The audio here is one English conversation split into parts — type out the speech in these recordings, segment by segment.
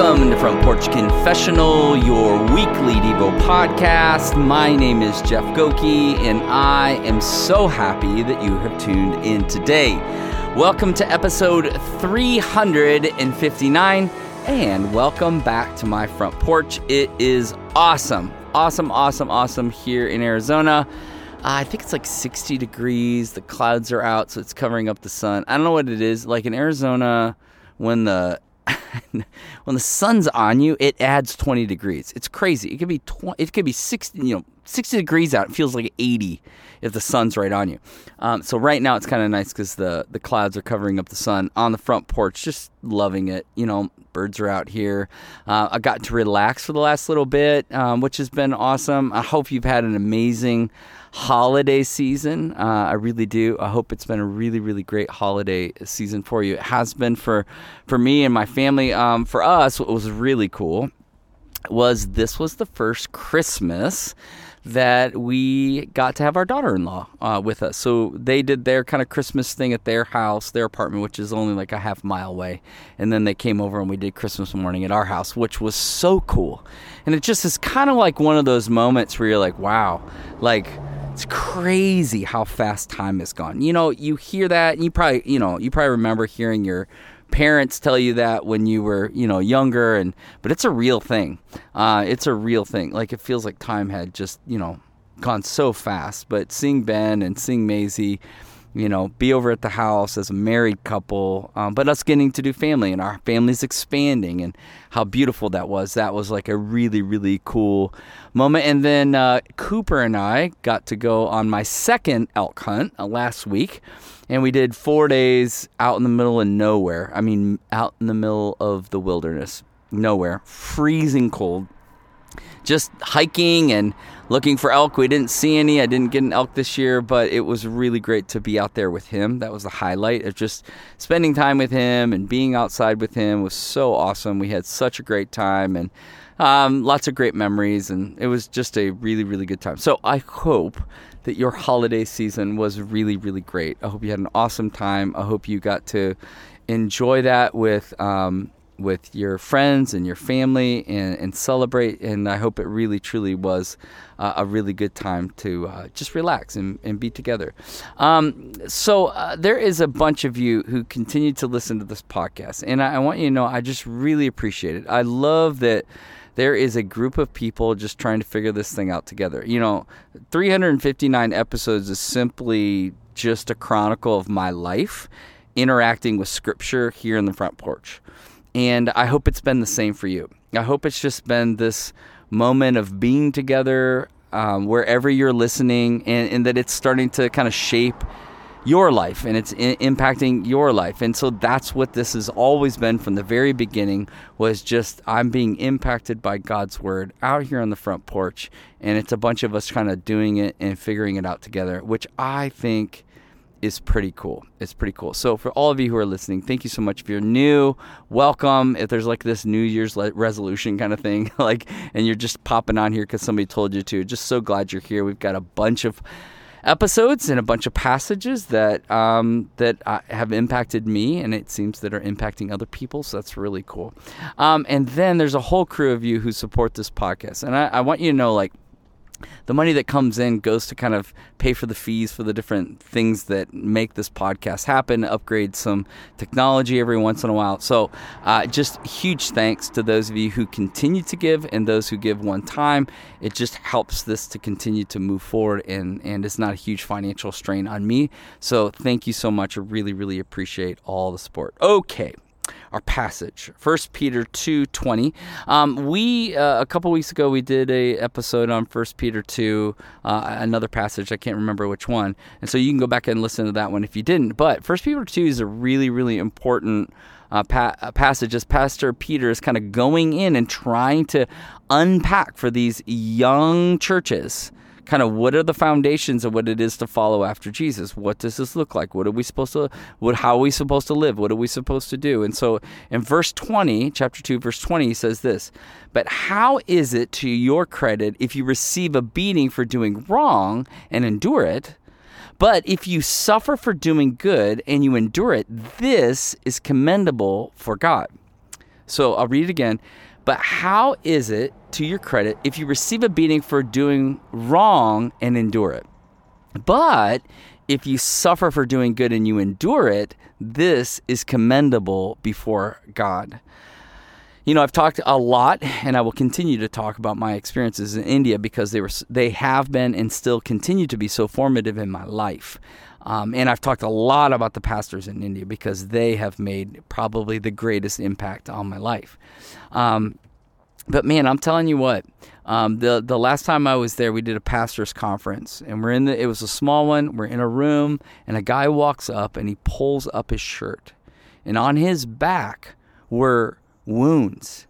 Welcome to Front Porch Confessional, your weekly Devo podcast. My name is Jeff Gokee, and I am so happy that you have tuned in today. Welcome to episode 359, and welcome back to my front porch. It is awesome, awesome, awesome, awesome here in Arizona. Uh, I think it's like 60 degrees. The clouds are out, so it's covering up the sun. I don't know what it is. Like in Arizona, when the when the sun's on you, it adds 20 degrees. It's crazy. It could be 20, it could be 60, you know, 60 degrees out. It feels like 80 if the sun's right on you. Um, so right now it's kind of nice because the the clouds are covering up the sun on the front porch. Just loving it. You know, birds are out here. Uh, I got to relax for the last little bit, um, which has been awesome. I hope you've had an amazing holiday season. Uh, I really do. I hope it's been a really, really great holiday season for you. It has been for for me and my family. Um, for us, what was really cool was this was the first Christmas that we got to have our daughter-in-law uh, with us. So they did their kind of Christmas thing at their house, their apartment, which is only like a half mile away, and then they came over and we did Christmas morning at our house, which was so cool. And it just is kind of like one of those moments where you're like, wow, like it's crazy how fast time has gone. You know, you hear that, and you probably, you know, you probably remember hearing your parents tell you that when you were, you know, younger, and but it's a real thing. Uh, it's a real thing. Like it feels like time had just, you know, gone so fast. But seeing Ben and seeing Maisie you know, be over at the house as a married couple, um, but us getting to do family and our family's expanding and how beautiful that was. That was like a really, really cool moment. And then uh, Cooper and I got to go on my second elk hunt uh, last week. And we did four days out in the middle of nowhere. I mean, out in the middle of the wilderness, nowhere, freezing cold, just hiking and looking for elk. We didn't see any. I didn't get an elk this year, but it was really great to be out there with him. That was the highlight of just spending time with him and being outside with him was so awesome. We had such a great time and um, lots of great memories, and it was just a really, really good time. So I hope that your holiday season was really, really great. I hope you had an awesome time. I hope you got to enjoy that with um, with your friends and your family and, and celebrate. And I hope it really, truly was uh, a really good time to uh, just relax and, and be together. Um, so uh, there is a bunch of you who continue to listen to this podcast. And I, I want you to know I just really appreciate it. I love that there is a group of people just trying to figure this thing out together. You know, 359 episodes is simply just a chronicle of my life interacting with scripture here in the front porch. And I hope it's been the same for you. I hope it's just been this moment of being together um, wherever you're listening and, and, that it's starting to kind of shape your life and it's I- impacting your life and so that's what this has always been from the very beginning was just i'm being impacted by god's word out here on the front porch and it's a bunch of us kind of doing it and figuring it out together which i think is pretty cool. It's pretty cool. So for all of you who are listening, thank you so much. If you're new, welcome. If there's like this New Year's resolution kind of thing, like, and you're just popping on here because somebody told you to, just so glad you're here. We've got a bunch of episodes and a bunch of passages that um, that uh, have impacted me, and it seems that are impacting other people. So that's really cool. Um, and then there's a whole crew of you who support this podcast, and I, I want you to know, like the money that comes in goes to kind of pay for the fees for the different things that make this podcast happen, upgrade some technology every once in a while. So, uh, just huge thanks to those of you who continue to give and those who give one time. It just helps this to continue to move forward, and, and it's not a huge financial strain on me. So, thank you so much. I really, really appreciate all the support. Okay our passage. 1 Peter 2:20. Um, we uh, a couple weeks ago we did a episode on 1 Peter 2, uh, another passage I can't remember which one. And so you can go back and listen to that one if you didn't. But 1 Peter 2 is a really really important uh, pa- uh, passage as Pastor Peter is kind of going in and trying to unpack for these young churches kind of what are the foundations of what it is to follow after Jesus? What does this look like? What are we supposed to what how are we supposed to live? What are we supposed to do? And so in verse 20, chapter 2 verse 20 he says this, "But how is it to your credit if you receive a beating for doing wrong and endure it?" But if you suffer for doing good and you endure it, this is commendable for God. So I'll read it again. But how is it, to your credit, if you receive a beating for doing wrong and endure it? But if you suffer for doing good and you endure it, this is commendable before God. You know, I've talked a lot, and I will continue to talk about my experiences in India because they were, they have been, and still continue to be so formative in my life. Um, and I've talked a lot about the pastors in India because they have made probably the greatest impact on my life. Um, but man, I'm telling you what, um, the the last time I was there, we did a pastors conference, and we're in the. It was a small one. We're in a room, and a guy walks up and he pulls up his shirt, and on his back were wounds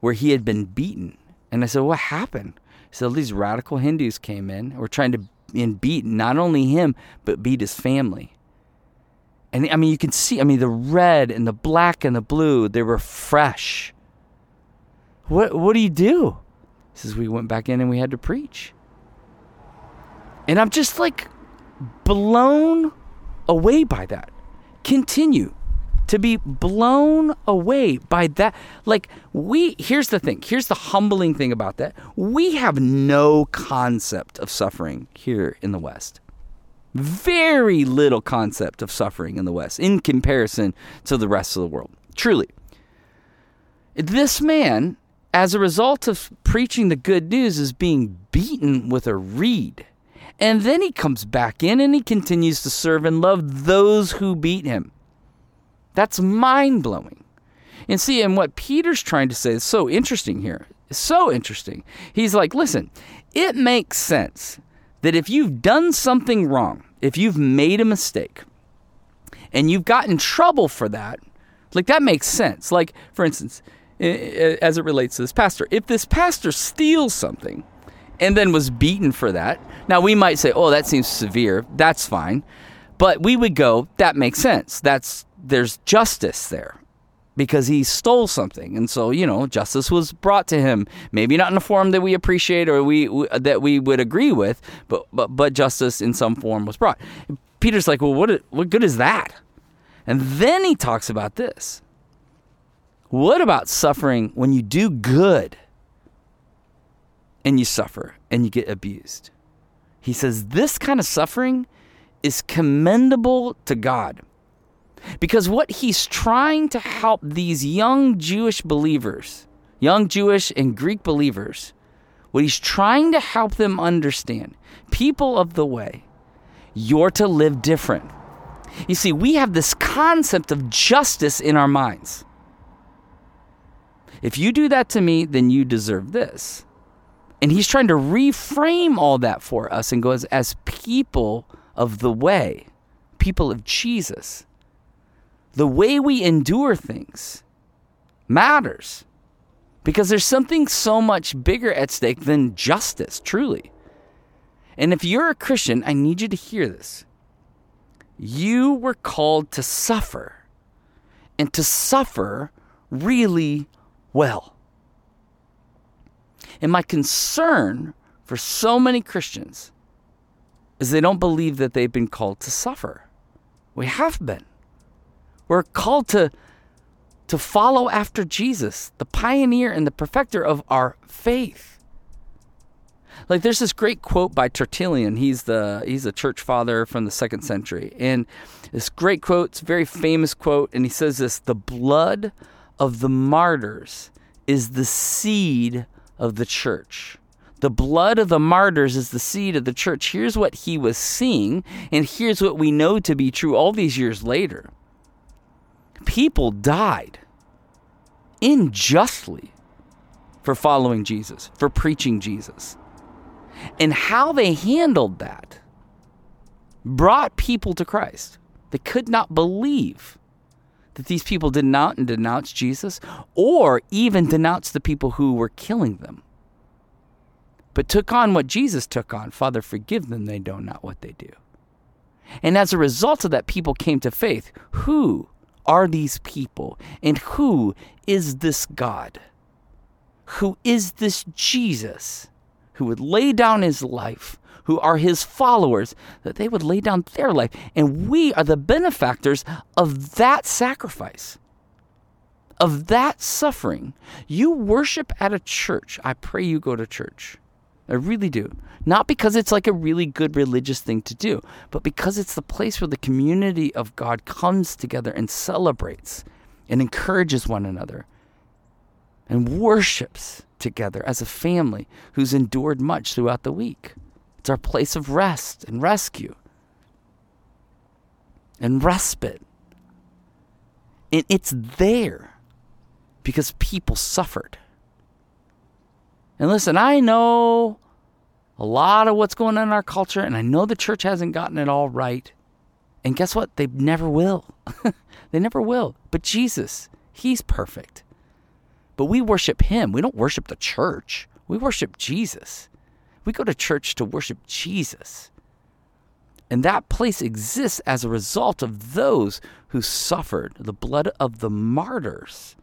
where he had been beaten. And I said, "What happened?" Said, "These radical Hindus came in. We're trying to and beat not only him but beat his family." And I mean, you can see. I mean, the red and the black and the blue. They were fresh. What What do you do? Says we went back in and we had to preach. And I'm just like blown away by that. Continue to be blown away by that. Like, we, here's the thing, here's the humbling thing about that. We have no concept of suffering here in the West. Very little concept of suffering in the West in comparison to the rest of the world. Truly. This man, as a result of preaching the good news, is being beaten with a reed. And then he comes back in and he continues to serve and love those who beat him. That's mind blowing. And see, and what Peter's trying to say is so interesting here. It's so interesting. He's like, listen, it makes sense that if you've done something wrong, if you've made a mistake, and you've gotten trouble for that, like that makes sense. Like, for instance, as it relates to this pastor, if this pastor steals something and then was beaten for that, now we might say, oh, that seems severe. That's fine. But we would go, that makes sense. That's there's justice there because he stole something. And so you know justice was brought to him maybe not in a form that we appreciate or we, we, that we would agree with but, but but justice in some form was brought. Peter's like well what what good is that? And then he talks about this. What about suffering when you do good and you suffer and you get abused? He says this kind of suffering is commendable to god because what he's trying to help these young Jewish believers, young Jewish and Greek believers, what he's trying to help them understand, people of the way, you're to live different. You see, we have this concept of justice in our minds. If you do that to me, then you deserve this. And he's trying to reframe all that for us and goes, as people of the way, people of Jesus, the way we endure things matters because there's something so much bigger at stake than justice, truly. And if you're a Christian, I need you to hear this. You were called to suffer and to suffer really well. And my concern for so many Christians is they don't believe that they've been called to suffer. We have been. We're called to, to follow after Jesus, the pioneer and the perfecter of our faith. Like there's this great quote by Tertullian. He's the he's a church father from the second century. And this great quote, it's a very famous quote, and he says this the blood of the martyrs is the seed of the church. The blood of the martyrs is the seed of the church. Here's what he was seeing, and here's what we know to be true all these years later people died unjustly for following Jesus, for preaching Jesus. And how they handled that brought people to Christ. They could not believe that these people did not denounce Jesus or even denounce the people who were killing them, but took on what Jesus took on Father, forgive them, they know not what they do. And as a result of that, people came to faith. Who are these people? And who is this God? Who is this Jesus who would lay down his life? Who are his followers, that they would lay down their life. And we are the benefactors of that sacrifice. of that suffering, you worship at a church. I pray you go to church. I really do. Not because it's like a really good religious thing to do, but because it's the place where the community of God comes together and celebrates and encourages one another and worships together as a family who's endured much throughout the week. It's our place of rest and rescue and respite. And it's there because people suffered. And listen, I know a lot of what's going on in our culture, and I know the church hasn't gotten it all right. And guess what? They never will. they never will. But Jesus, He's perfect. But we worship Him. We don't worship the church, we worship Jesus. We go to church to worship Jesus. And that place exists as a result of those who suffered. The blood of the martyrs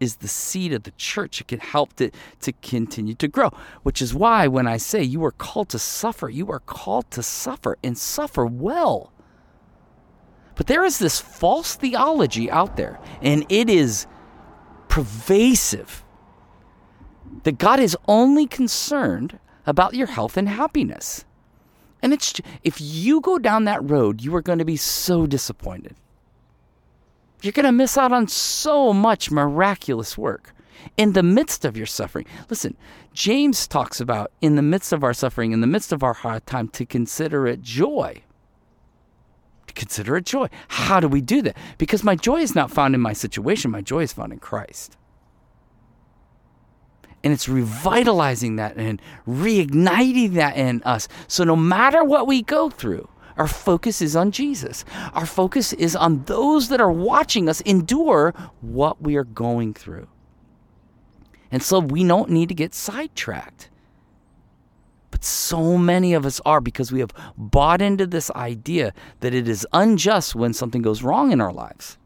is the seed of the church. It can help it to continue to grow, which is why when I say you are called to suffer, you are called to suffer and suffer well. But there is this false theology out there, and it is pervasive that God is only concerned about your health and happiness. And it's if you go down that road, you are going to be so disappointed. You're going to miss out on so much miraculous work in the midst of your suffering. Listen, James talks about in the midst of our suffering, in the midst of our hard time, to consider it joy. To consider it joy. How do we do that? Because my joy is not found in my situation, my joy is found in Christ. And it's revitalizing that and reigniting that in us. So no matter what we go through, our focus is on Jesus. Our focus is on those that are watching us endure what we are going through. And so we don't need to get sidetracked. But so many of us are because we have bought into this idea that it is unjust when something goes wrong in our lives.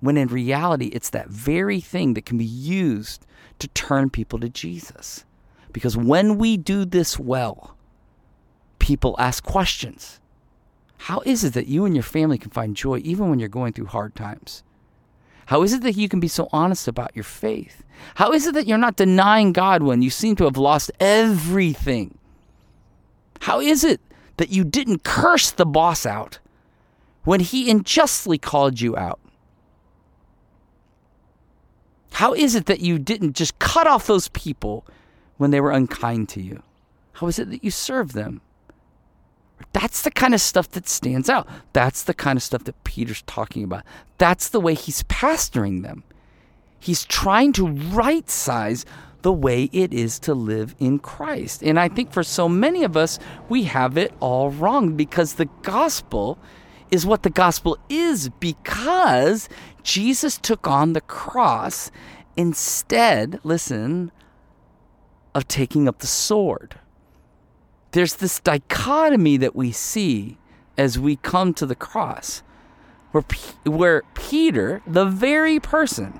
When in reality, it's that very thing that can be used to turn people to Jesus. Because when we do this well, people ask questions. How is it that you and your family can find joy even when you're going through hard times? How is it that you can be so honest about your faith? How is it that you're not denying God when you seem to have lost everything? How is it that you didn't curse the boss out when he unjustly called you out? How is it that you didn't just cut off those people when they were unkind to you? How is it that you serve them? That's the kind of stuff that stands out. That's the kind of stuff that Peter's talking about. That's the way he's pastoring them. He's trying to right size the way it is to live in Christ. And I think for so many of us, we have it all wrong because the gospel is what the gospel is because Jesus took on the cross instead, listen, of taking up the sword there's this dichotomy that we see as we come to the cross where, where Peter, the very person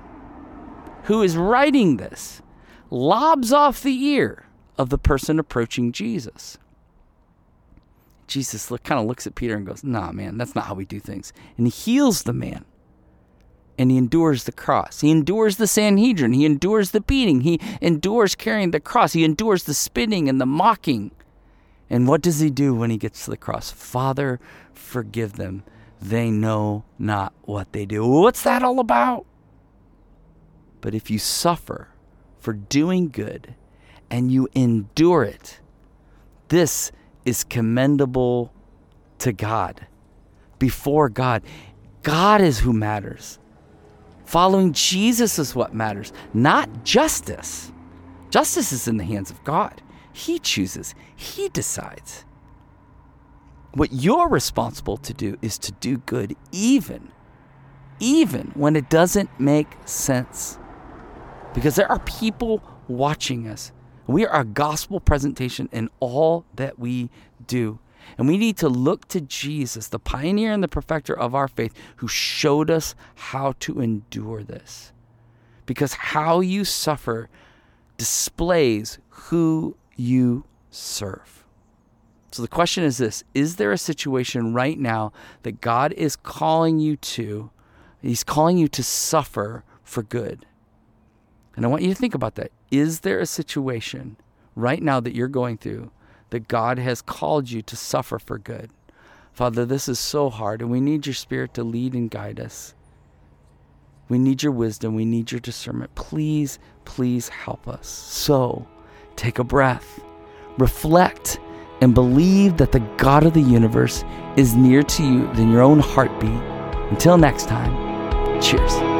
who is writing this, lobs off the ear of the person approaching Jesus. Jesus look, kind of looks at Peter and goes, Nah, man, that's not how we do things. And he heals the man. And he endures the cross. He endures the Sanhedrin. He endures the beating. He endures carrying the cross. He endures the spitting and the mocking. And what does he do when he gets to the cross? Father, forgive them. They know not what they do. What's that all about? But if you suffer for doing good and you endure it, this is commendable to God. Before God, God is who matters. Following Jesus is what matters, not justice. Justice is in the hands of God. He chooses, He decides. What you're responsible to do is to do good, even, even when it doesn't make sense. Because there are people watching us. We are a gospel presentation in all that we do. And we need to look to Jesus, the pioneer and the perfecter of our faith, who showed us how to endure this. Because how you suffer displays who you serve. So the question is this Is there a situation right now that God is calling you to? He's calling you to suffer for good. And I want you to think about that. Is there a situation right now that you're going through that God has called you to suffer for good? Father, this is so hard, and we need your Spirit to lead and guide us. We need your wisdom. We need your discernment. Please, please help us. So, take a breath, reflect, and believe that the God of the universe is near to you than your own heartbeat. Until next time, cheers.